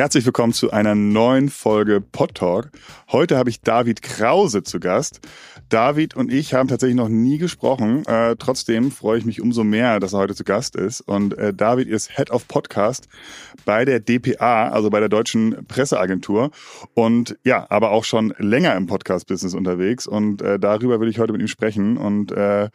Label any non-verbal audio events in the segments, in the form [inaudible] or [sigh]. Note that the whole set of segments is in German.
Herzlich willkommen zu einer neuen Folge Pod Talk. Heute habe ich David Krause zu Gast. David und ich haben tatsächlich noch nie gesprochen. Äh, trotzdem freue ich mich umso mehr, dass er heute zu Gast ist. Und äh, David ist Head of Podcast bei der DPA, also bei der Deutschen Presseagentur. Und ja, aber auch schon länger im Podcast-Business unterwegs. Und äh, darüber will ich heute mit ihm sprechen und äh,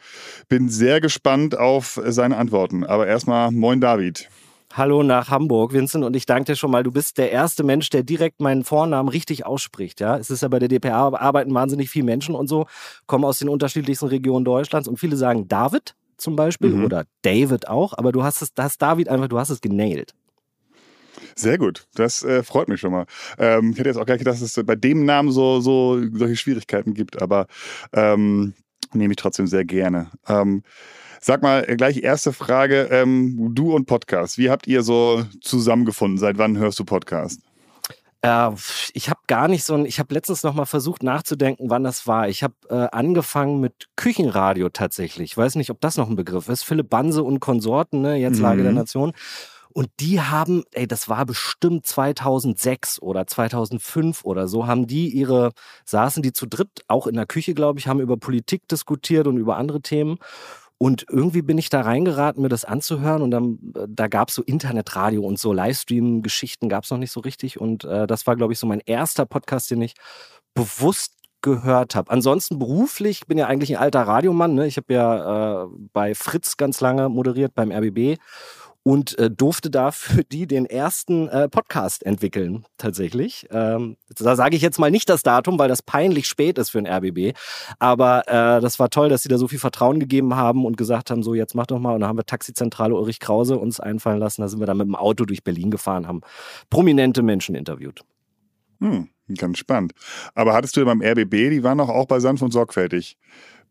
bin sehr gespannt auf seine Antworten. Aber erstmal, moin David. Hallo nach Hamburg, Vincent, und ich danke dir schon mal. Du bist der erste Mensch, der direkt meinen Vornamen richtig ausspricht. Ja, es ist ja bei der DPA arbeiten wahnsinnig viele Menschen und so, kommen aus den unterschiedlichsten Regionen Deutschlands und viele sagen David zum Beispiel mhm. oder David auch, aber du hast es, das David einfach, du hast es genailt. Sehr gut, das äh, freut mich schon mal. Ähm, ich hätte jetzt auch gar nicht gedacht, dass es bei dem Namen so, so solche Schwierigkeiten gibt, aber ähm, nehme ich trotzdem sehr gerne. Ähm, Sag mal, äh, gleich erste Frage. Ähm, du und Podcast, wie habt ihr so zusammengefunden? Seit wann hörst du Podcast? Äh, ich habe gar nicht so ein, ich habe letztens noch mal versucht nachzudenken, wann das war. Ich habe äh, angefangen mit Küchenradio tatsächlich. Ich weiß nicht, ob das noch ein Begriff ist. Philipp Banse und Konsorten, ne? jetzt Lage mhm. der Nation. Und die haben, ey, das war bestimmt 2006 oder 2005 oder so, haben die ihre, saßen die zu dritt, auch in der Küche, glaube ich, haben über Politik diskutiert und über andere Themen. Und irgendwie bin ich da reingeraten, mir das anzuhören. Und dann, äh, da gab es so Internetradio und so Livestream-Geschichten gab es noch nicht so richtig. Und äh, das war, glaube ich, so mein erster Podcast, den ich bewusst gehört habe. Ansonsten beruflich, ich bin ja eigentlich ein alter Radiomann. Ne? Ich habe ja äh, bei Fritz ganz lange moderiert, beim RBB und äh, durfte da für die den ersten äh, Podcast entwickeln, tatsächlich. Ähm, da sage ich jetzt mal nicht das Datum, weil das peinlich spät ist für ein RBB. Aber äh, das war toll, dass sie da so viel Vertrauen gegeben haben und gesagt haben, so jetzt mach doch mal. Und dann haben wir Taxizentrale Ulrich Krause uns einfallen lassen. Da sind wir dann mit dem Auto durch Berlin gefahren, haben prominente Menschen interviewt. Hm, ganz spannend. Aber hattest du beim RBB, die waren doch auch bei Sanft und Sorgfältig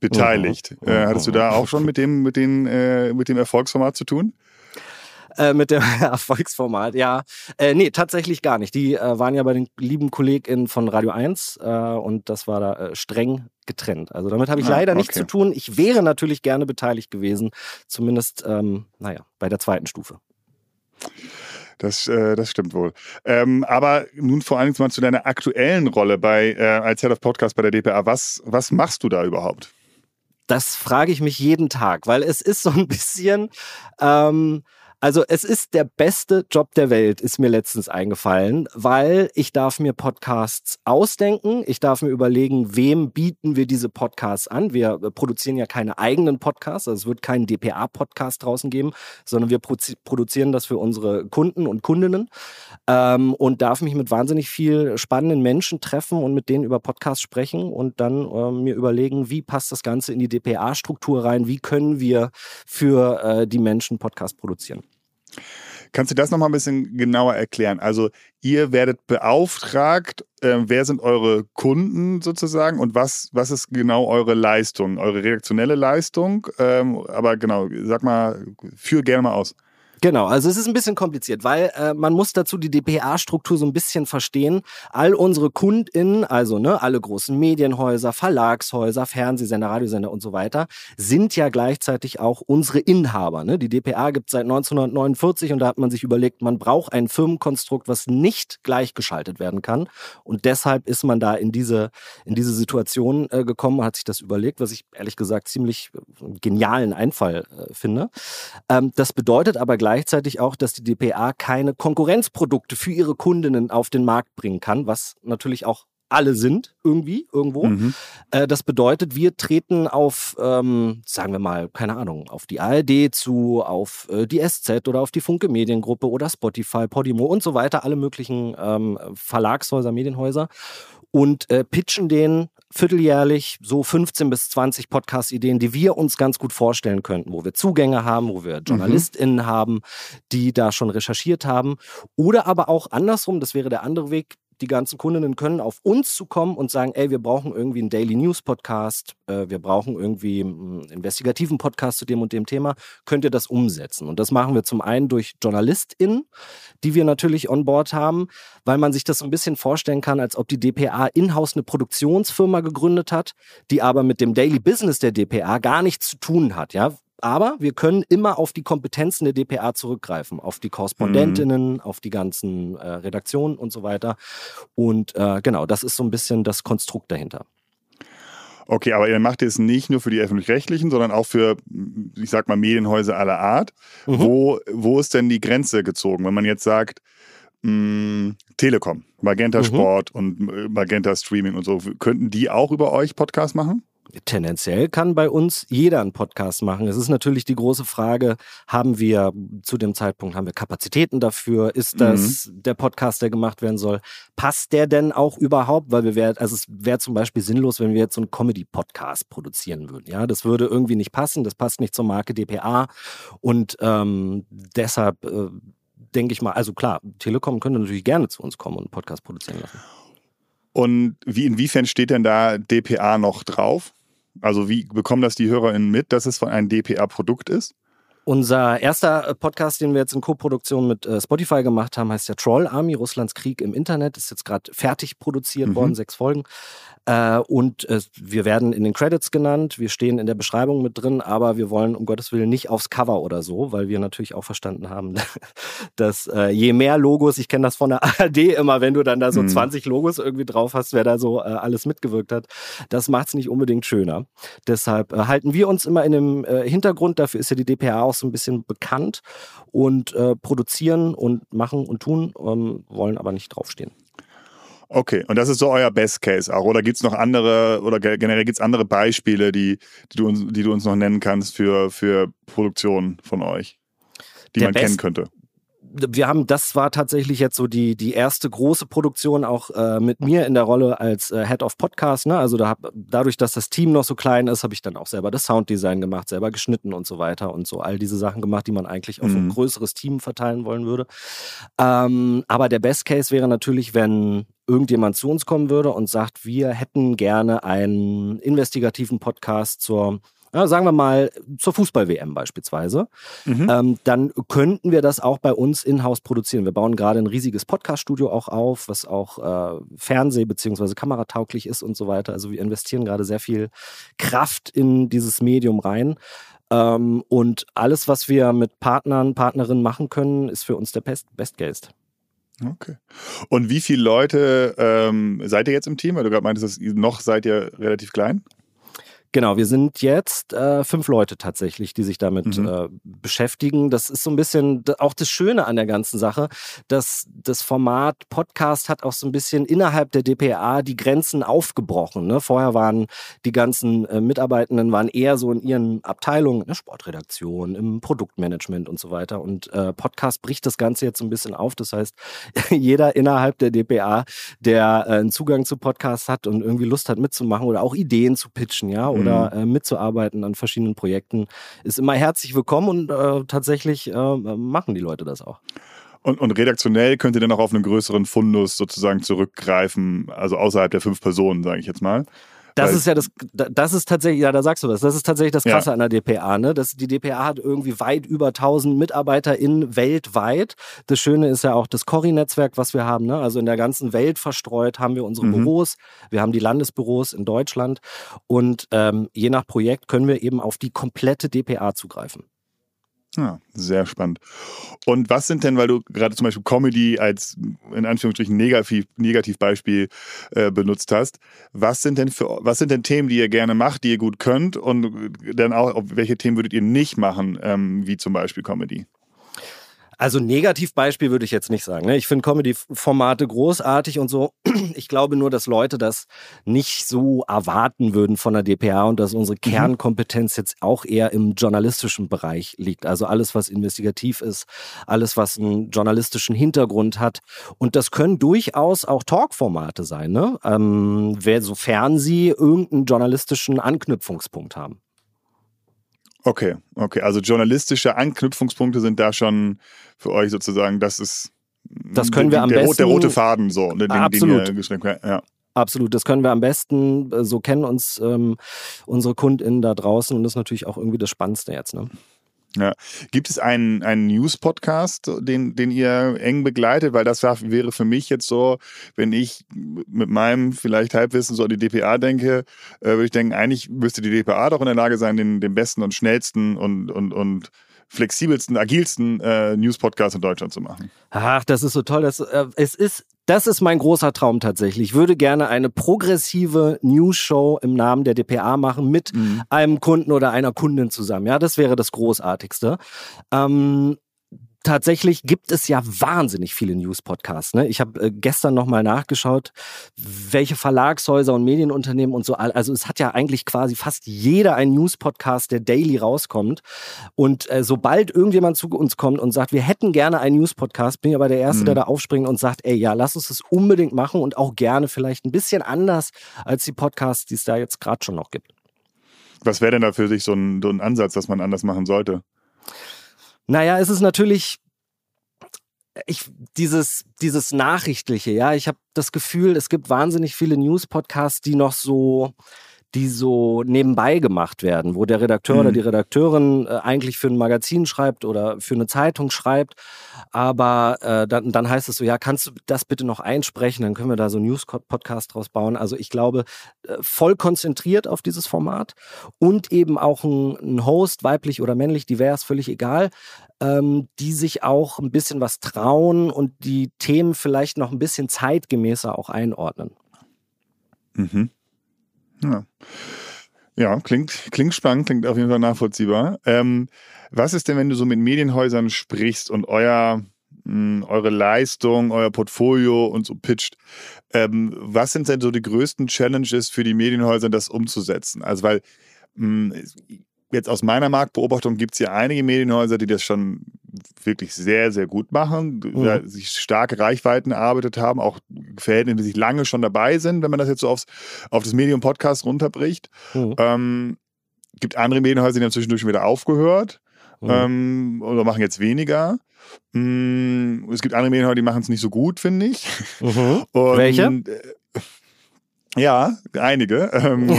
beteiligt. Mhm. Äh, hattest du da auch schon mit dem, mit, den, äh, mit dem Erfolgsformat zu tun? Äh, mit dem [laughs] Erfolgsformat, ja. Äh, nee, tatsächlich gar nicht. Die äh, waren ja bei den lieben KollegInnen von Radio 1 äh, und das war da äh, streng getrennt. Also damit habe ich ah, leider okay. nichts zu tun. Ich wäre natürlich gerne beteiligt gewesen, zumindest, ähm, naja, bei der zweiten Stufe. Das, äh, das stimmt wohl. Ähm, aber nun vor allem mal zu deiner aktuellen Rolle bei, äh, als Head of Podcast bei der DPA. Was, was machst du da überhaupt? Das frage ich mich jeden Tag, weil es ist so ein bisschen, ähm, also es ist der beste Job der Welt, ist mir letztens eingefallen, weil ich darf mir Podcasts ausdenken. Ich darf mir überlegen, wem bieten wir diese Podcasts an. Wir produzieren ja keine eigenen Podcasts, also es wird keinen DPA-Podcast draußen geben, sondern wir produzieren das für unsere Kunden und Kundinnen ähm, und darf mich mit wahnsinnig viel spannenden Menschen treffen und mit denen über Podcasts sprechen und dann äh, mir überlegen, wie passt das Ganze in die DPA-Struktur rein, wie können wir für äh, die Menschen Podcasts produzieren. Kannst du das nochmal ein bisschen genauer erklären? Also ihr werdet beauftragt, äh, wer sind eure Kunden sozusagen und was, was ist genau eure Leistung, eure redaktionelle Leistung? Ähm, aber genau, sag mal, führ gerne mal aus. Genau, also es ist ein bisschen kompliziert, weil äh, man muss dazu die DPA-Struktur so ein bisschen verstehen. All unsere KundInnen, also ne, alle großen Medienhäuser, Verlagshäuser, Fernsehsender, Radiosender und so weiter, sind ja gleichzeitig auch unsere Inhaber. Ne? Die DPA gibt es seit 1949 und da hat man sich überlegt, man braucht ein Firmenkonstrukt, was nicht gleichgeschaltet werden kann. Und deshalb ist man da in diese, in diese Situation äh, gekommen, hat sich das überlegt, was ich ehrlich gesagt ziemlich äh, genialen Einfall äh, finde. Ähm, das bedeutet aber gleichzeitig auch, dass die DPA keine Konkurrenzprodukte für ihre Kundinnen auf den Markt bringen kann, was natürlich auch alle sind, irgendwie, irgendwo. Mhm. Äh, das bedeutet, wir treten auf, ähm, sagen wir mal, keine Ahnung, auf die ARD zu, auf äh, die SZ oder auf die Funke Mediengruppe oder Spotify, Podimo und so weiter, alle möglichen ähm, Verlagshäuser, Medienhäuser und äh, pitchen denen vierteljährlich so 15 bis 20 Podcast-Ideen, die wir uns ganz gut vorstellen könnten, wo wir Zugänge haben, wo wir mhm. JournalistInnen mhm. haben, die da schon recherchiert haben. Oder aber auch andersrum, das wäre der andere Weg, die ganzen Kundinnen können auf uns zukommen und sagen, ey, wir brauchen irgendwie einen Daily News Podcast, äh, wir brauchen irgendwie einen investigativen Podcast zu dem und dem Thema. Könnt ihr das umsetzen? Und das machen wir zum einen durch JournalistInnen, die wir natürlich on board haben, weil man sich das so ein bisschen vorstellen kann, als ob die DPA in-house eine Produktionsfirma gegründet hat, die aber mit dem Daily Business der DPA gar nichts zu tun hat. Ja, Aber wir können immer auf die Kompetenzen der DPA zurückgreifen, auf die Korrespondentinnen, mhm. auf die ganzen äh, Redaktionen und so weiter. Und äh, genau, das ist so ein bisschen das Konstrukt dahinter. Okay, aber ihr macht es nicht nur für die öffentlich-rechtlichen, sondern auch für, ich sag mal, Medienhäuser aller Art. Mhm. Wo, wo ist denn die Grenze gezogen? Wenn man jetzt sagt, mh, mm, Telekom, Magenta mhm. Sport und äh, Magenta Streaming und so, könnten die auch über euch Podcast machen? Tendenziell kann bei uns jeder einen Podcast machen. Es ist natürlich die große Frage, haben wir zu dem Zeitpunkt, haben wir Kapazitäten dafür? Ist das mhm. der Podcast, der gemacht werden soll? Passt der denn auch überhaupt? Weil wir wären, also es wäre zum Beispiel sinnlos, wenn wir jetzt so einen Comedy-Podcast produzieren würden. Ja, das würde irgendwie nicht passen. Das passt nicht zur Marke DPA. Und ähm, deshalb äh, denke ich mal, also klar, Telekom könnte natürlich gerne zu uns kommen und einen Podcast produzieren lassen. Und wie, inwiefern steht denn da DPA noch drauf? Also wie bekommen das die HörerInnen mit, dass es von einem DPA-Produkt ist? Unser erster äh, Podcast, den wir jetzt in Co-Produktion mit äh, Spotify gemacht haben, heißt ja Troll Army, Russlands Krieg im Internet. Ist jetzt gerade fertig produziert mhm. worden, sechs Folgen. Äh, und wir werden in den Credits genannt, wir stehen in der Beschreibung mit drin, aber wir wollen um Gottes Willen nicht aufs Cover oder so, weil wir natürlich auch verstanden haben, [laughs] dass je mehr Logos, ich kenne das von der [laughs] ARD immer, wenn du dann da so mhm. 20 Logos irgendwie drauf hast, wer da so alles mitgewirkt hat, das macht es nicht unbedingt schöner. Deshalb halten wir uns immer in dem Hintergrund, dafür ist ja die DPA auch so ein bisschen bekannt und äh, produzieren und machen und tun, ähm, wollen aber nicht draufstehen. Okay, und das ist so euer Best Case auch. Oder gibt es noch andere, oder generell gibt es andere Beispiele, die, die, du uns, die du uns noch nennen kannst für, für Produktionen von euch, die Der man Best, kennen könnte? Wir haben, das war tatsächlich jetzt so die, die erste große Produktion auch äh, mit mir in der Rolle als äh, Head of Podcast. Ne? Also da hab, dadurch, dass das Team noch so klein ist, habe ich dann auch selber das Sounddesign gemacht, selber geschnitten und so weiter und so all diese Sachen gemacht, die man eigentlich auf mhm. ein größeres Team verteilen wollen würde. Ähm, aber der Best Case wäre natürlich, wenn irgendjemand zu uns kommen würde und sagt, wir hätten gerne einen investigativen Podcast zur ja, sagen wir mal zur Fußball-WM beispielsweise, mhm. ähm, dann könnten wir das auch bei uns in-house produzieren. Wir bauen gerade ein riesiges Podcast-Studio auch auf, was auch äh, Fernseh- bzw. kameratauglich ist und so weiter. Also wir investieren gerade sehr viel Kraft in dieses Medium rein. Ähm, und alles, was wir mit Partnern, Partnerinnen machen können, ist für uns der Best, Best Case. Okay. Und wie viele Leute ähm, seid ihr jetzt im Team? Weil du gerade meintest, noch seid ihr relativ klein? Genau, wir sind jetzt äh, fünf Leute tatsächlich, die sich damit mhm. äh, beschäftigen. Das ist so ein bisschen auch das Schöne an der ganzen Sache, dass das Format Podcast hat auch so ein bisschen innerhalb der DPA die Grenzen aufgebrochen. Ne? Vorher waren die ganzen äh, Mitarbeitenden waren eher so in ihren Abteilungen, in der Sportredaktion, im Produktmanagement und so weiter. Und äh, Podcast bricht das Ganze jetzt so ein bisschen auf. Das heißt, [laughs] jeder innerhalb der DPA, der äh, einen Zugang zu Podcasts hat und irgendwie Lust hat mitzumachen oder auch Ideen zu pitchen, ja, oder mhm. äh, mitzuarbeiten an verschiedenen Projekten, ist immer herzlich willkommen und äh, tatsächlich äh, machen die Leute das auch. Und, und redaktionell könnt ihr dann auch auf einen größeren Fundus sozusagen zurückgreifen, also außerhalb der fünf Personen, sage ich jetzt mal. Das ist ja das, das ist tatsächlich, ja, da sagst du was, das ist tatsächlich das Krasse ja. an der DPA, ne? Das, die DPA hat irgendwie weit über 1000 MitarbeiterInnen weltweit. Das Schöne ist ja auch das Cori-Netzwerk, was wir haben, ne? Also in der ganzen Welt verstreut haben wir unsere mhm. Büros. Wir haben die Landesbüros in Deutschland und ähm, je nach Projekt können wir eben auf die komplette DPA zugreifen. Ja, sehr spannend. Und was sind denn, weil du gerade zum Beispiel Comedy als in Anführungsstrichen Negativ, Negativbeispiel äh, benutzt hast, was sind denn für was sind denn Themen, die ihr gerne macht, die ihr gut könnt und dann auch, welche Themen würdet ihr nicht machen, ähm, wie zum Beispiel Comedy? Also Negativbeispiel würde ich jetzt nicht sagen. Ne? Ich finde Comedy-Formate großartig und so. [clears throat] Ich glaube nur, dass Leute das nicht so erwarten würden von der DPA und dass unsere mhm. Kernkompetenz jetzt auch eher im journalistischen Bereich liegt. Also alles, was investigativ ist, alles, was einen journalistischen Hintergrund hat. Und das können durchaus auch Talkformate sein, ne? ähm, sofern sie irgendeinen journalistischen Anknüpfungspunkt haben. Okay, okay. Also journalistische Anknüpfungspunkte sind da schon für euch sozusagen, das ist das können wir am der, besten, der rote Faden so, den, absolut. Den ihr ja. Absolut, das können wir am besten. So kennen uns ähm, unsere KundInnen da draußen und das ist natürlich auch irgendwie das Spannendste jetzt. Ne? Ja. Gibt es einen, einen News-Podcast, den, den ihr eng begleitet? Weil das wäre für mich jetzt so, wenn ich mit meinem vielleicht Halbwissen so an die DPA denke, äh, würde ich denken, eigentlich müsste die DPA doch in der Lage sein, den, den besten und schnellsten und, und, und flexibelsten, agilsten äh, News-Podcast in Deutschland zu machen. Ach, das ist so toll. Das, äh, es ist das ist mein großer Traum tatsächlich. Ich würde gerne eine progressive News-Show im Namen der DPA machen mit mhm. einem Kunden oder einer Kundin zusammen. Ja, das wäre das Großartigste. Ähm, tatsächlich gibt es ja wahnsinnig viele News-Podcasts. Ne? Ich habe äh, gestern nochmal nachgeschaut, welche Verlagshäuser und Medienunternehmen und so. Also es hat ja eigentlich quasi fast jeder einen News-Podcast, der daily rauskommt. Und äh, sobald irgendjemand zu uns kommt und sagt, wir hätten gerne einen News-Podcast, bin ich aber der Erste, mhm. der da aufspringt und sagt, ey, ja, lass uns das unbedingt machen und auch gerne vielleicht ein bisschen anders als die Podcasts, die es da jetzt gerade schon noch gibt. Was wäre denn da für sich so ein, so ein Ansatz, dass man anders machen sollte? Naja, es ist natürlich ich dieses dieses nachrichtliche, ja, ich habe das Gefühl, es gibt wahnsinnig viele News Podcasts, die noch so die so nebenbei gemacht werden, wo der Redakteur mhm. oder die Redakteurin äh, eigentlich für ein Magazin schreibt oder für eine Zeitung schreibt, aber äh, dann, dann heißt es so, ja, kannst du das bitte noch einsprechen, dann können wir da so einen News-Podcast draus bauen. Also ich glaube, äh, voll konzentriert auf dieses Format und eben auch ein, ein Host, weiblich oder männlich, divers, völlig egal, ähm, die sich auch ein bisschen was trauen und die Themen vielleicht noch ein bisschen zeitgemäßer auch einordnen. Mhm. Ja. Ja, klingt, klingt spannend, klingt auf jeden Fall nachvollziehbar. Ähm, was ist denn, wenn du so mit Medienhäusern sprichst und euer, mh, hm, eure Leistung, euer Portfolio und so pitcht? Ähm, was sind denn so die größten Challenges für die Medienhäuser, das umzusetzen? Also, weil mh, hm, jetzt aus meiner Marktbeobachtung gibt es ja einige Medienhäuser, die das schon wirklich sehr, sehr gut machen, mhm. sich starke Reichweiten erarbeitet haben, auch Verhältnisse, die sich lange schon dabei sind, wenn man das jetzt so aufs, auf das Medium Podcast runterbricht. Mhm. Ähm, gibt andere Medienhäuser, die haben zwischendurch wieder aufgehört mhm. ähm, oder machen jetzt weniger. Mm, es gibt andere Medienhäuser, die machen es nicht so gut, finde ich. Mhm. [laughs] Welche? Äh, ja, einige. Ähm, [laughs]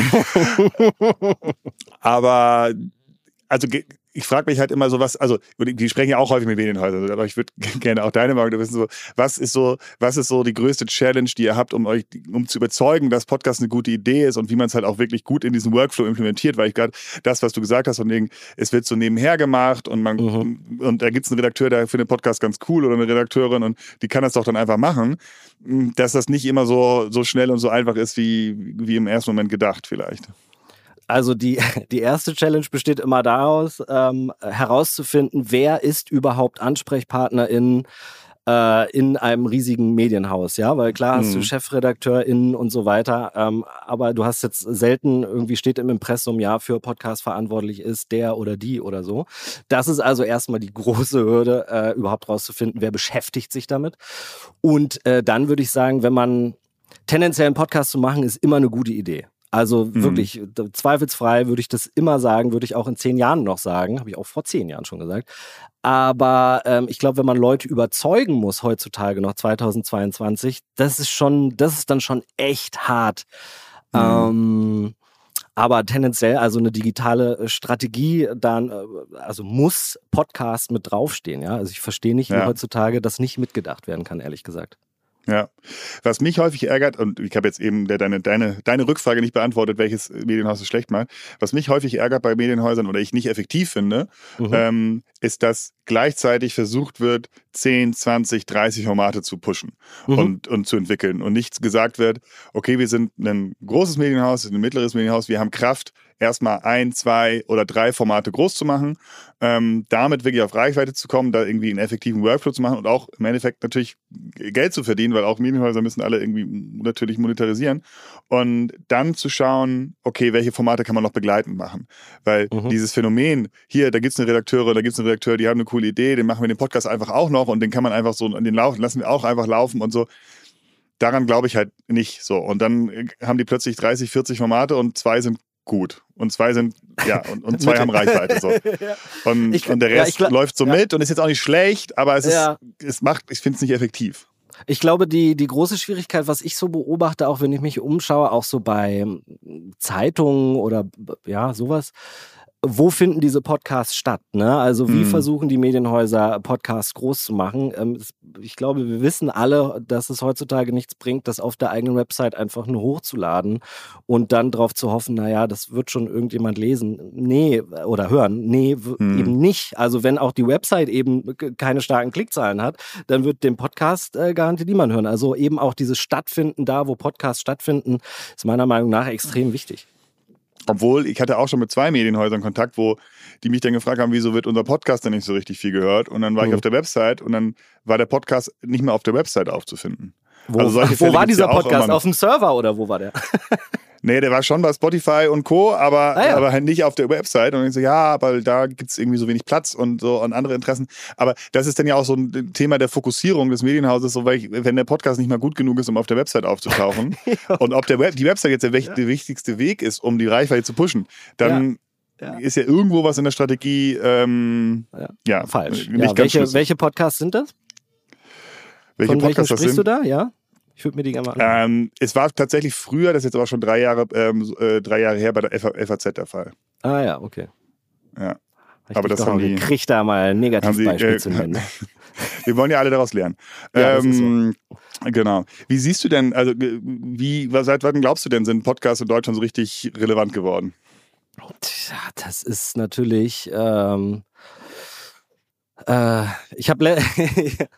aber also ich frage mich halt immer so was, also die sprechen ja auch häufig mit Medienhäusern, aber ich würde [laughs] gerne auch deine Meinung wissen, so, was ist so, was ist so die größte Challenge, die ihr habt, um euch, um zu überzeugen, dass Podcast eine gute Idee ist und wie man es halt auch wirklich gut in diesen Workflow implementiert, weil ich gerade das, was du gesagt hast, von wegen, es wird so nebenher gemacht und man, mhm. und da gibt es einen Redakteur, der findet Podcast ganz cool oder eine Redakteurin und die kann das doch dann einfach machen, dass das nicht immer so, so schnell und so einfach ist, wie, wie im ersten Moment gedacht vielleicht. Also die, [laughs] die erste Challenge besteht immer daraus, ähm, herauszufinden, wer ist überhaupt Ansprechpartner in äh, in einem riesigen Medienhaus, ja, weil klar hast mhm. du ChefredakteurInnen und so weiter, ähm, aber du hast jetzt selten irgendwie steht im Impressum, ja, für Podcast verantwortlich ist der oder die oder so. Das ist also erstmal die [laughs] große Hürde, äh, überhaupt rauszufinden, wer beschäftigt sich damit. Und äh, dann würde ich sagen, wenn man tendenziell einen Podcast zu machen, ist immer eine gute Idee. Also mhm. wirklich, zweifelsfrei würde ich das immer sagen, würde ich auch in zehn Jahren noch sagen, habe ich auch vor zehn Jahren schon gesagt. Aber ähm, ich glaube, wenn man Leute überzeugen muss heutzutage noch 2022, das ist schon, das ist dann schon echt hart. Mhm. Ähm, aber tendenziell, also eine digitale äh, Strategie, dann, äh, also muss Podcast mit draufstehen, ja. Also ich verstehe nicht, wie ja. heutzutage das nicht mitgedacht werden kann, ehrlich gesagt. Ja. Was mich häufig ärgert, und ich habe jetzt eben deine, deine, deine Rückfrage nicht beantwortet, welches Medienhaus es schlecht macht. Was mich häufig ärgert bei Medienhäusern oder ich nicht effektiv finde, mhm. ähm, ist, dass gleichzeitig versucht wird, 10, 20, 30 Formate zu pushen mhm. und, und zu entwickeln. Und nichts gesagt wird, okay, wir sind ein großes Medienhaus, ein mittleres Medienhaus, wir haben Kraft, erstmal ein, zwei oder drei Formate groß zu machen, ähm, damit wirklich auf Reichweite zu kommen, da irgendwie einen effektiven Workflow zu machen und auch im Endeffekt natürlich Geld zu verdienen, weil auch Medienhäuser müssen alle irgendwie natürlich monetarisieren und dann zu schauen, okay, welche Formate kann man noch begleitend machen, weil mhm. dieses Phänomen, hier, da gibt es eine Redakteure, da gibt es einen Redakteur, die haben eine coole Idee, den machen wir den Podcast einfach auch noch und den kann man einfach so an den laufen, lassen wir auch einfach laufen und so daran glaube ich halt nicht so. Und dann haben die plötzlich 30, 40 Formate und zwei sind gut. Und zwei sind, ja, [laughs] und, und zwei haben Reichweite. So. [laughs] Und, ich, und der Rest ja, läuft so ja. mit und ist jetzt auch nicht schlecht, aber es ist, ja. es macht, ich finde es nicht effektiv. Ich glaube, die, die große Schwierigkeit, was ich so beobachte, auch wenn ich mich umschaue, auch so bei Zeitungen oder ja, sowas, wo finden diese Podcasts statt? Ne? Also wie Mhm. versuchen die Medienhäuser Podcasts groß zu machen? Ähm, ich glaube, wir wissen alle, dass es heutzutage nichts bringt, das auf der eigenen Website einfach nur hochzuladen und dann darauf zu hoffen, naja, das wird schon irgendjemand lesen. Nee, oder hören. Nee, Mhm. eben nicht. Also wenn auch die Website eben keine starken Klickzahlen hat, dann wird den Podcast äh, garantiert niemand hören. Also eben auch dieses Stattfinden da, wo Podcasts stattfinden, ist meiner Meinung nach extrem wichtig. Obwohl, ich hatte auch schon mit zwei Medienhäusern Kontakt, wo die mich dann gefragt haben, wieso wird unser Podcast denn nicht so richtig viel gehört? Und dann war ich Mhm. auf der Website und dann war der Podcast nicht mehr auf der Website aufzufinden. Wo, Also wo war dieser Podcast? Auf dem Server oder wo war der? [laughs] Nee, der war schon bei Spotify und Co., aber, Ah ja. aber halt nicht auf der Website. Und ich so, ja, aber da gibt's irgendwie so wenig Platz und so und andere Interessen. Aber das ist dann ja auch so ein Thema der Fokussierung des Medienhauses, so weil ich, wenn der Podcast nicht mal gut genug ist, um auf der Website aufzutauchen [laughs] und ob der Web, die Website jetzt der, der wichtigste Weg ist, um die Reichweite zu pushen, dann Ja. Ja. ist ja irgendwo was in der Strategie ähm, Ja. ja, Falsch. Nicht Ja, ganz welche, welche Podcasts sind das? welche Von Podcasts das sprichst sind? du da? Ja? Ich würde mir die gerne mal anhören. Ähm, es war tatsächlich früher, das ist jetzt aber schon drei Jahre, ähm, so, äh, drei Jahre her bei der FA FAZ der Fall. Ah ja, okay. Ja. Ich Aber das doch haben die- gekriegt, da mal ein Negativbeispiel sie, zu äh, nennen. [laughs] Wir wollen ja alle daraus lernen. [laughs] Ja, ähm, Genau. Wie siehst du denn, also wie, seit wann glaubst du denn, sind Podcasts in Deutschland so richtig relevant geworden? Tja, das ist natürlich. Ähm, äh, ich habe le [laughs]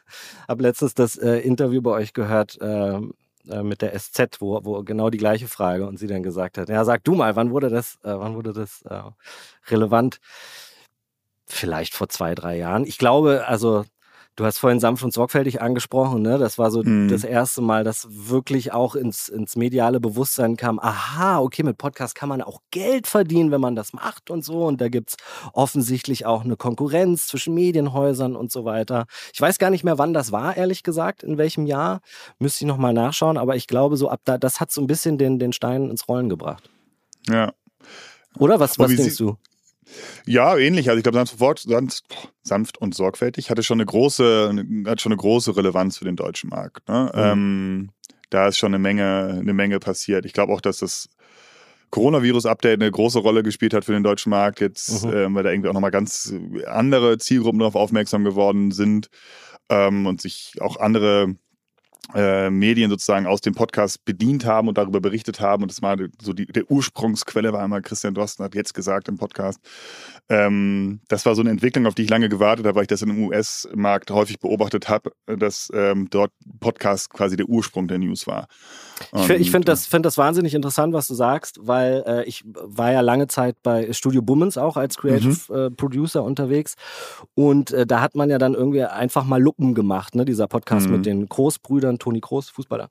hab letztens das äh, Interview bei euch gehört ähm, äh, mit der SZ, wo, wo genau die gleiche Frage und sie dann gesagt hat: Ja, sag du mal, wann wurde das, äh, wann wurde das äh, relevant? Vielleicht vor zwei, drei Jahren. Ich glaube, also Du hast vorhin sanft und sorgfältig angesprochen, ne? Das war so Mhm. das erste Mal, dass wirklich auch ins, ins mediale Bewusstsein kam, aha, okay, mit Podcast kann man auch Geld verdienen, wenn man das macht und so. Und da gibt's offensichtlich auch eine Konkurrenz zwischen Medienhäusern und so weiter. Ich weiß gar nicht mehr, wann das war, ehrlich gesagt, in welchem Jahr. Müsste ich nochmal nachschauen, aber ich glaube, so ab da, das hat so ein bisschen den, den Stein ins Rollen gebracht. Ja. Oder was, was denkst du? Ja, ähnlich. Also ich glaube, sanft, sanft, sanft und sorgfältig hatte schon eine große, hat schon eine große Relevanz für den deutschen Markt. Ne? Mhm. Ähm, da ist schon eine Menge, eine Menge passiert. Ich glaube auch, dass das Coronavirus-Update eine große Rolle gespielt hat für den deutschen Markt jetzt, Mhm. ähm, weil da irgendwie auch nochmal ganz andere Zielgruppen darauf aufmerksam geworden sind ähm, und sich auch andere äh, Medien sozusagen aus dem Podcast bedient haben und darüber berichtet haben. Und das war so die, der Ursprungsquelle, war einmal Christian Drosten hat jetzt gesagt im Podcast. Ähm, das war so eine Entwicklung, auf die ich lange gewartet habe, weil ich das im US-Markt häufig beobachtet habe, dass ähm, dort Podcast quasi der Ursprung der News war. Ich, fi- ich Und, finde das, find das wahnsinnig interessant, was du sagst, weil äh, ich war ja lange Zeit bei Studio Bummens auch als Creative äh, Producer unterwegs. Und äh, da hat man ja dann irgendwie einfach mal Luppen gemacht, ne? dieser Podcast Mhm. mit den Großbrüdern, Toni Groß, Fußballer.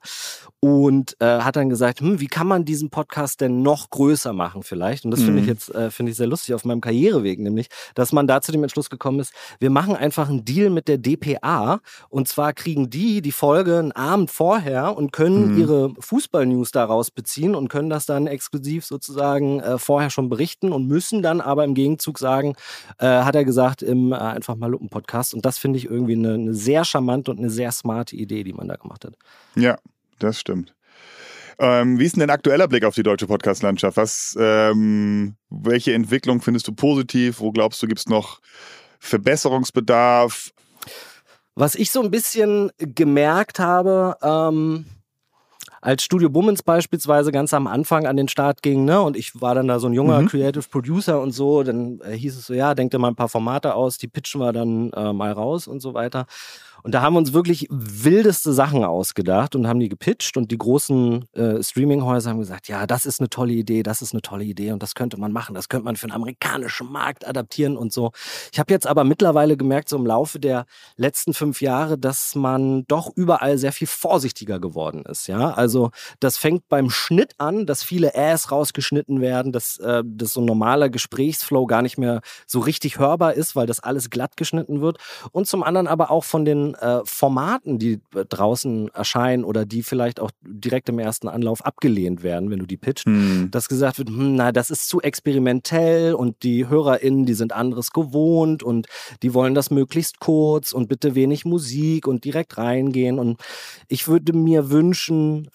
Und äh, hat dann gesagt, hm, wie kann man diesen Podcast denn noch größer machen vielleicht? Und das finde ich Mhm. jetzt äh, finde ich sehr lustig auf meinem Karriereweg, nämlich, dass man da zu dem Entschluss gekommen ist, wir machen einfach einen Deal mit der DPA und zwar kriegen die die Folge einen Abend vorher und können Mhm. ihre Fußball-News daraus beziehen und können das dann exklusiv sozusagen äh, vorher schon berichten und müssen dann aber im Gegenzug sagen, äh, hat er gesagt, im äh, einfach mal Lupen-Podcast. Und das finde ich irgendwie eine, eine sehr charmante und eine sehr smarte Idee, die man da gemacht hat. Ja, das stimmt. Ähm, wie ist denn dein aktueller Blick auf die deutsche Podcast-Landschaft? Was, ähm, welche Entwicklung findest du positiv? Wo glaubst du, gibt es noch Verbesserungsbedarf? Was ich so ein bisschen gemerkt habe, ähm, als Studio Bummens beispielsweise ganz am Anfang an den Start ging, ne, und ich war dann da so ein junger Mhm. Creative Producer und so, dann äh, hieß es so, ja, denk dir mal ein paar Formate aus, die pitchen wir dann äh, mal raus und so weiter. Und da haben wir uns wirklich wildeste Sachen ausgedacht und haben die gepitcht und die großen äh, Streaminghäuser haben gesagt, ja, das ist eine tolle Idee, das ist eine tolle Idee und das könnte man machen, das könnte man für den amerikanischen Markt adaptieren und so. Ich habe jetzt aber mittlerweile gemerkt, so im Laufe der letzten fünf Jahre, dass man doch überall sehr viel vorsichtiger geworden ist. Ja, also das fängt beim Schnitt an, dass viele Äs rausgeschnitten werden, dass, äh, dass so ein normaler Gesprächsflow gar nicht mehr so richtig hörbar ist, weil das alles glatt geschnitten wird. Und zum anderen aber auch von den äh, Formaten, die äh, draußen erscheinen oder die vielleicht auch direkt im ersten Anlauf abgelehnt werden, wenn du die pitcht, hm. dass gesagt wird, hm, na, das ist zu experimentell und die HörerInnen, die sind anderes gewohnt und die wollen das möglichst kurz und bitte wenig Musik und direkt reingehen. Und ich würde mir wünschen,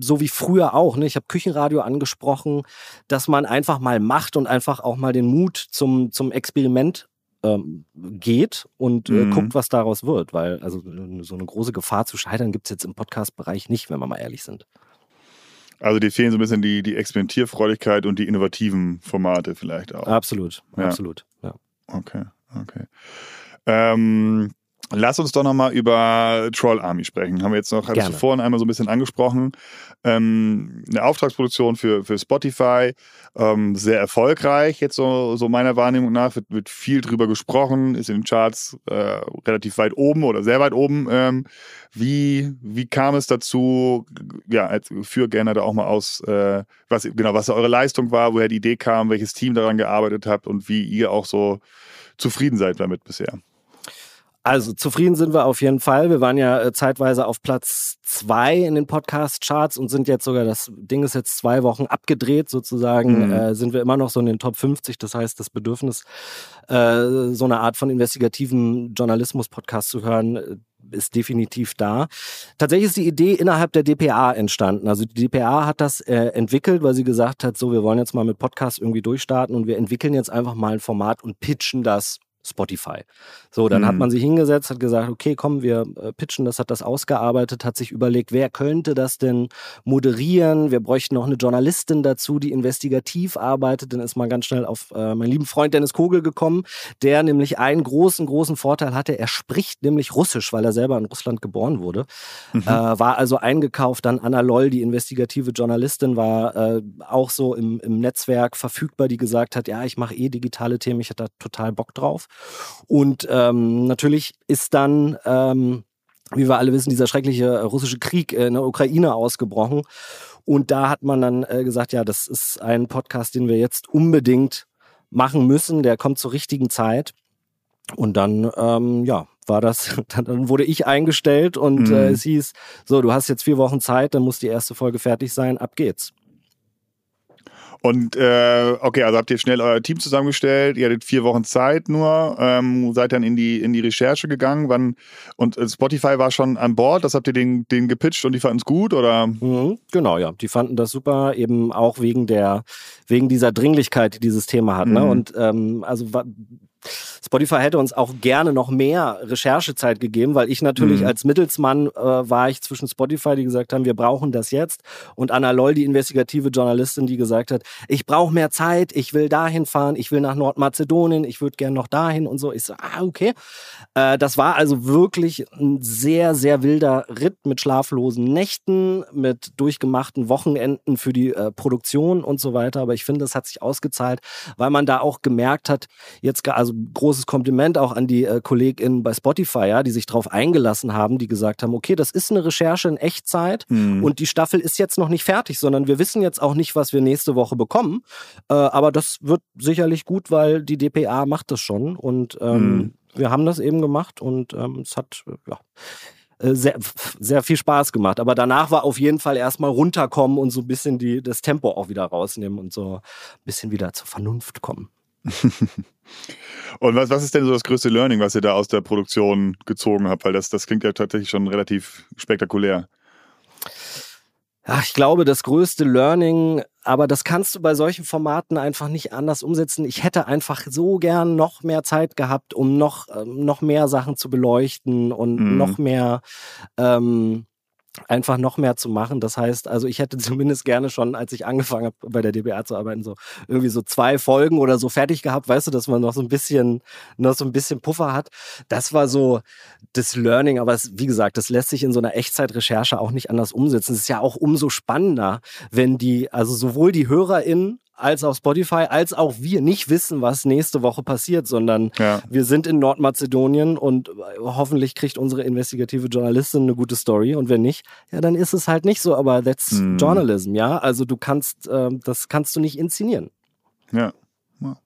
so wie früher auch, ne, ich habe Küchenradio angesprochen, dass man einfach mal macht und einfach auch mal den Mut zum, zum Experiment ähm, geht und äh, mhm. guckt, was daraus wird. Weil also so eine große Gefahr zu scheitern gibt es jetzt im Podcast-Bereich nicht, wenn wir mal ehrlich sind. Also die fehlen so ein bisschen die, die Experimentierfreudigkeit und die innovativen Formate vielleicht auch. Absolut, ja. absolut. Ja. Okay, okay. Ähm, Lass uns doch nochmal über Troll Army sprechen. Haben wir jetzt noch, hattest du vorhin einmal so ein bisschen angesprochen. Ähm, eine Auftragsproduktion für, für Spotify, ähm, sehr erfolgreich, jetzt so, so meiner Wahrnehmung nach, wird, wird viel drüber gesprochen, ist in den Charts äh, relativ weit oben oder sehr weit oben. Ähm, wie, wie kam es dazu? Ja, führ gerne da auch mal aus, äh, was genau, was eure Leistung war, woher die Idee kam, welches Team daran gearbeitet habt und wie ihr auch so zufrieden seid damit bisher. Also zufrieden sind wir auf jeden Fall. Wir waren ja äh, zeitweise auf Platz zwei in den Podcast-Charts und sind jetzt sogar, das Ding ist jetzt zwei Wochen abgedreht sozusagen, mhm. äh, sind wir immer noch so in den Top 50. Das heißt, das Bedürfnis, äh, so eine Art von investigativen Journalismus-Podcast zu hören, äh, ist definitiv da. Tatsächlich ist die Idee innerhalb der DPA entstanden. Also die DPA hat das äh, entwickelt, weil sie gesagt hat, so wir wollen jetzt mal mit Podcasts irgendwie durchstarten und wir entwickeln jetzt einfach mal ein Format und pitchen das Spotify. So, dann mhm. hat man sich hingesetzt, hat gesagt, okay, komm, wir äh, pitchen das, hat das ausgearbeitet, hat sich überlegt, wer könnte das denn moderieren? Wir bräuchten noch eine Journalistin dazu, die investigativ arbeitet. Dann ist man ganz schnell auf äh, meinen lieben Freund Dennis Kogel gekommen, der nämlich einen großen, großen Vorteil hatte. Er spricht nämlich Russisch, weil er selber in Russland geboren wurde. Mhm. Äh, war also eingekauft. Dann Anna Loll, die investigative Journalistin, war äh, auch so im, im Netzwerk verfügbar, die gesagt hat, ja, ich mache eh digitale Themen, ich hätte da total Bock drauf. Und ähm, natürlich ist dann, ähm, wie wir alle wissen, dieser schreckliche russische Krieg in der Ukraine ausgebrochen. Und da hat man dann äh, gesagt, ja, das ist ein Podcast, den wir jetzt unbedingt machen müssen. Der kommt zur richtigen Zeit. Und dann, ähm, ja, war das, [laughs] dann wurde ich eingestellt und mhm. äh, es hieß, so, du hast jetzt vier Wochen Zeit, dann muss die erste Folge fertig sein, ab geht's. Und äh, okay, also habt ihr schnell euer Team zusammengestellt, ihr hattet vier Wochen Zeit nur, ähm, seid dann in die, in die Recherche gegangen, wann und äh, Spotify war schon an Bord, das habt ihr den, den gepitcht und die fanden es gut, oder? Mhm, genau, ja. Die fanden das super, eben auch wegen der, wegen dieser Dringlichkeit, die dieses Thema hat. Ne? Mhm. Ne? Und ähm, also Spotify hätte uns auch gerne noch mehr Recherchezeit gegeben, weil ich natürlich mhm. als Mittelsmann äh, war ich zwischen Spotify, die gesagt haben, wir brauchen das jetzt, und Anna Loll, die investigative Journalistin, die gesagt hat, ich brauche mehr Zeit, ich will dahin fahren, ich will nach Nordmazedonien, ich würde gerne noch dahin und so. Ich so, ah, okay. Äh, das war also wirklich ein sehr, sehr wilder Ritt mit schlaflosen Nächten, mit durchgemachten Wochenenden für die äh, Produktion und so weiter. Aber ich finde, das hat sich ausgezahlt, weil man da auch gemerkt hat, jetzt, also also großes Kompliment auch an die äh, KollegInnen bei Spotify, ja, die sich darauf eingelassen haben, die gesagt haben, okay, das ist eine Recherche in Echtzeit mhm. und die Staffel ist jetzt noch nicht fertig, sondern wir wissen jetzt auch nicht, was wir nächste Woche bekommen. Äh, aber das wird sicherlich gut, weil die DPA macht das schon und ähm, mhm. wir haben das eben gemacht und ähm, es hat, ja äh, sehr, sehr viel Spaß gemacht. Aber danach war auf jeden Fall erstmal runterkommen und so ein bisschen die, das Tempo auch wieder rausnehmen und so ein bisschen wieder zur Vernunft kommen. [laughs] Und was, was ist denn so das größte Learning, was ihr da aus der Produktion gezogen habt? Weil das, das klingt ja tatsächlich schon relativ spektakulär. Ja, ich glaube, das größte Learning, aber das kannst du bei solchen Formaten einfach nicht anders umsetzen. Ich hätte einfach so gern noch mehr Zeit gehabt, um noch, ähm, noch mehr Sachen zu beleuchten und mhm. noch mehr ähm, einfach noch mehr zu machen. Das heißt, also ich hätte [laughs] zumindest gerne schon, als ich angefangen habe, bei der DBA zu arbeiten, so irgendwie so zwei Folgen oder so fertig gehabt, weißt du, dass man noch so ein bisschen, noch so ein bisschen Puffer hat. Das war so das Learning, aber es, wie gesagt, das lässt sich in so einer Echtzeitrecherche auch nicht anders umsetzen. Es ist ja auch umso spannender, wenn die, also sowohl die HörerInnen als auch Spotify, als auch wir nicht wissen, was nächste Woche passiert, sondern ja. wir sind in Nordmazedonien und äh, hoffentlich kriegt unsere investigative Journalistin eine gute Story und wenn nicht, ja, dann ist es halt nicht so, aber that's hm. Journalism, ja. Also du kannst, äh, das kannst du nicht inszenieren. Ja. ja.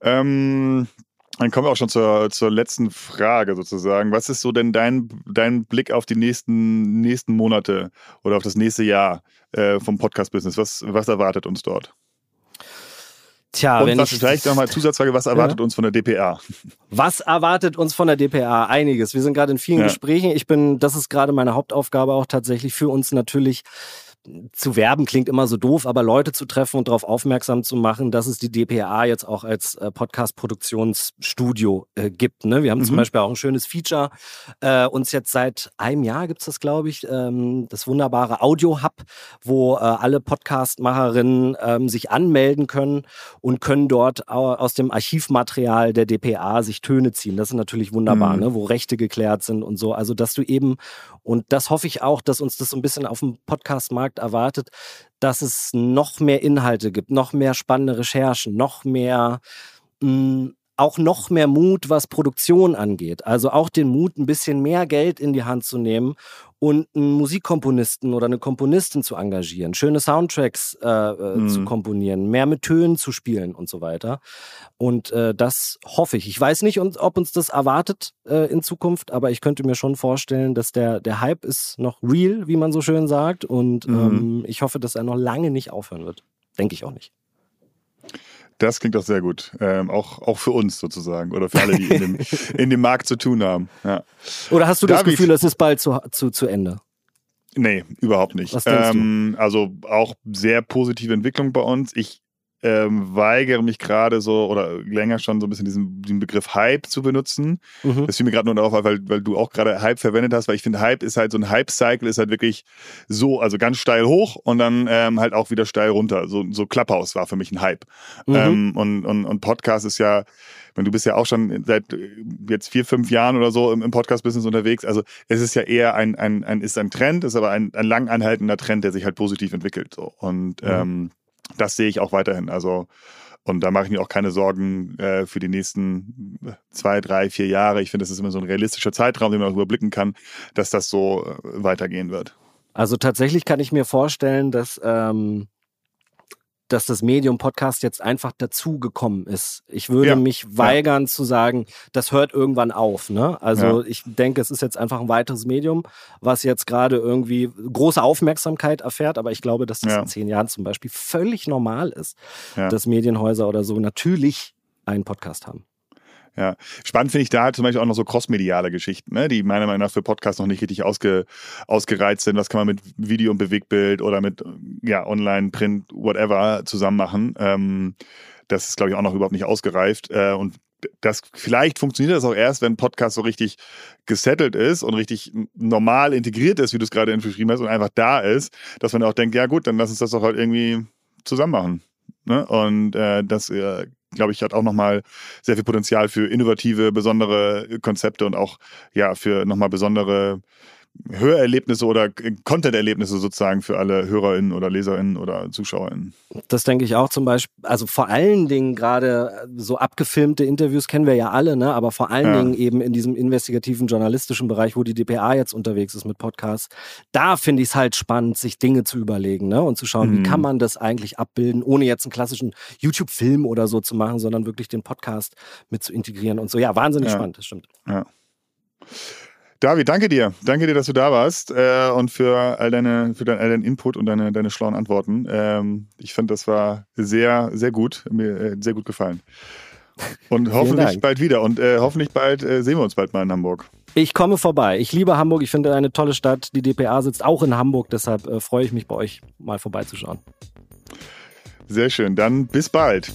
Ähm, Dann kommen wir auch schon zur, zur letzten Frage sozusagen. Was ist so denn dein, dein Blick auf die nächsten, nächsten Monate oder auf das nächste Jahr äh, vom Podcast-Business? Was, was erwartet uns dort? Tja, Und wenn was ich, vielleicht nochmal Zusatzfrage, was erwartet uns von der DPA? Was erwartet uns von der DPA? Einiges. Wir sind gerade in vielen Ja. Gesprächen. Ich bin, das ist gerade meine Hauptaufgabe auch tatsächlich für uns natürlich zu werben klingt immer so doof, aber Leute zu treffen und darauf aufmerksam zu machen, dass es die DPA jetzt auch als äh, Podcast-Produktionsstudio äh, gibt. Ne? Wir haben zum Mhm. Beispiel auch ein schönes Feature. Äh, uns jetzt seit einem Jahr gibt's das, glaube ich, ähm, das wunderbare Audio Hub, wo äh, alle Podcast-Macherinnen ähm, sich anmelden können und können dort au- aus dem Archivmaterial der DPA sich Töne ziehen. Das ist natürlich wunderbar, Mhm. ne? wo Rechte geklärt sind und so. Also, dass du eben, und das hoffe ich auch, dass uns das so ein bisschen auf dem Podcast-Markt erwartet, dass es noch mehr Inhalte gibt, noch mehr spannende Recherchen, noch mehr, mh, auch noch mehr Mut, was Produktion angeht. Also auch den Mut, ein bisschen mehr Geld in die Hand zu nehmen und einen Musikkomponisten oder eine Komponistin zu engagieren, schöne Soundtracks äh, äh, Mhm. zu komponieren, mehr mit Tönen zu spielen und so weiter. Und äh, das hoffe ich. Ich weiß nicht, ob uns das erwartet äh, in Zukunft, aber ich könnte mir schon vorstellen, dass der, der Hype ist noch real, wie man so schön sagt. Und Mhm. ähm, ich hoffe, dass er noch lange nicht aufhören wird. Denke ich auch nicht. Das klingt doch sehr gut. Ähm, auch, auch für uns sozusagen oder für alle, die in dem, [laughs] in dem Markt zu tun haben. Ja. Oder hast du das David. Gefühl, es ist bald zu, zu, zu Ende? Nee, überhaupt nicht. Was denkst du? ähm, Also auch sehr positive Entwicklung bei uns. Ich ähm, weigere mich gerade so oder länger schon so ein bisschen diesen, diesen Begriff Hype zu benutzen. Mhm. Das fiel mir gerade nur darauf, weil, weil du auch gerade Hype verwendet hast, weil ich finde, Hype ist halt so ein Hype-Cycle, ist halt wirklich so, also ganz steil hoch und dann ähm, halt auch wieder steil runter. So, so Clubhouse war für mich ein Hype. Mhm. Ähm, und, und, und Podcast ist ja, wenn du bist ja auch schon seit äh, jetzt vier, fünf Jahren oder so im, im Podcast-Business unterwegs. Also es ist ja eher ein, ein, ein ist ein Trend, ist aber ein, ein lang anhaltender Trend, der sich halt positiv entwickelt. So. Und Mhm. ähm, das sehe ich auch weiterhin. Also und da mache ich mir auch keine Sorgen äh, für die nächsten zwei, drei, vier Jahre. Ich finde, das ist immer so ein realistischer Zeitraum, den man auch überblicken kann, dass das so äh, weitergehen wird. Also tatsächlich kann ich mir vorstellen, dass, ähm, dass das Medium Podcast jetzt einfach dazu gekommen ist. Ich würde Ja, mich weigern zu sagen, das hört irgendwann auf. Ne? Also Ja. ich denke, es ist jetzt einfach ein weiteres Medium, was jetzt gerade irgendwie große Aufmerksamkeit erfährt. Aber ich glaube, dass das Ja. in zehn Jahren zum Beispiel völlig normal ist, Ja. dass Medienhäuser oder so natürlich einen Podcast haben. Ja, spannend finde ich da halt zum Beispiel auch noch so crossmediale Geschichten, ne, die meiner Meinung nach für Podcasts noch nicht richtig ausge, ausgereizt sind. Was kann man mit Video und Bewegtbild oder mit ja, Online, Print, whatever zusammen machen? Ähm, das ist, glaube ich, auch noch überhaupt nicht ausgereift. Äh, und das vielleicht funktioniert das auch erst, wenn Podcast so richtig gesettelt ist und richtig normal integriert ist, wie du es gerade beschrieben hast, und einfach da ist, dass man auch denkt, ja gut, dann lass uns das doch halt irgendwie zusammen machen. Ne? Und äh, das, äh, glaube ich, hat auch nochmal sehr viel Potenzial für innovative, besondere Konzepte und auch ja für nochmal besondere Hörerlebnisse oder Content-Erlebnisse sozusagen für alle HörerInnen oder LeserInnen oder ZuschauerInnen. Das denke ich auch zum Beispiel. Also vor allen Dingen gerade so abgefilmte Interviews kennen wir ja alle, ne? aber vor allen Ja. Dingen eben in diesem investigativen journalistischen Bereich, wo die DPA jetzt unterwegs ist mit Podcasts. Da finde ich es halt spannend, sich Dinge zu überlegen ne? und zu schauen, Mhm. wie kann man das eigentlich abbilden, ohne jetzt einen klassischen YouTube-Film oder so zu machen, sondern wirklich den Podcast mit zu integrieren und so. Ja, wahnsinnig Ja. spannend, das stimmt. David, danke dir. Danke dir, dass du da warst äh, und für all deine, für dein, all deinen Input und deine, deine schlauen Antworten. Ähm, ich fand, das war sehr, sehr gut. Mir äh, sehr gut gefallen. Und [laughs] hoffentlich bald wieder. Und äh, hoffentlich bald äh, sehen wir uns bald mal in Hamburg. Ich komme vorbei. Ich liebe Hamburg. Ich finde eine tolle Stadt. Die DPA sitzt auch in Hamburg. Deshalb äh, freue ich mich bei euch mal vorbeizuschauen. Sehr schön. Dann bis bald.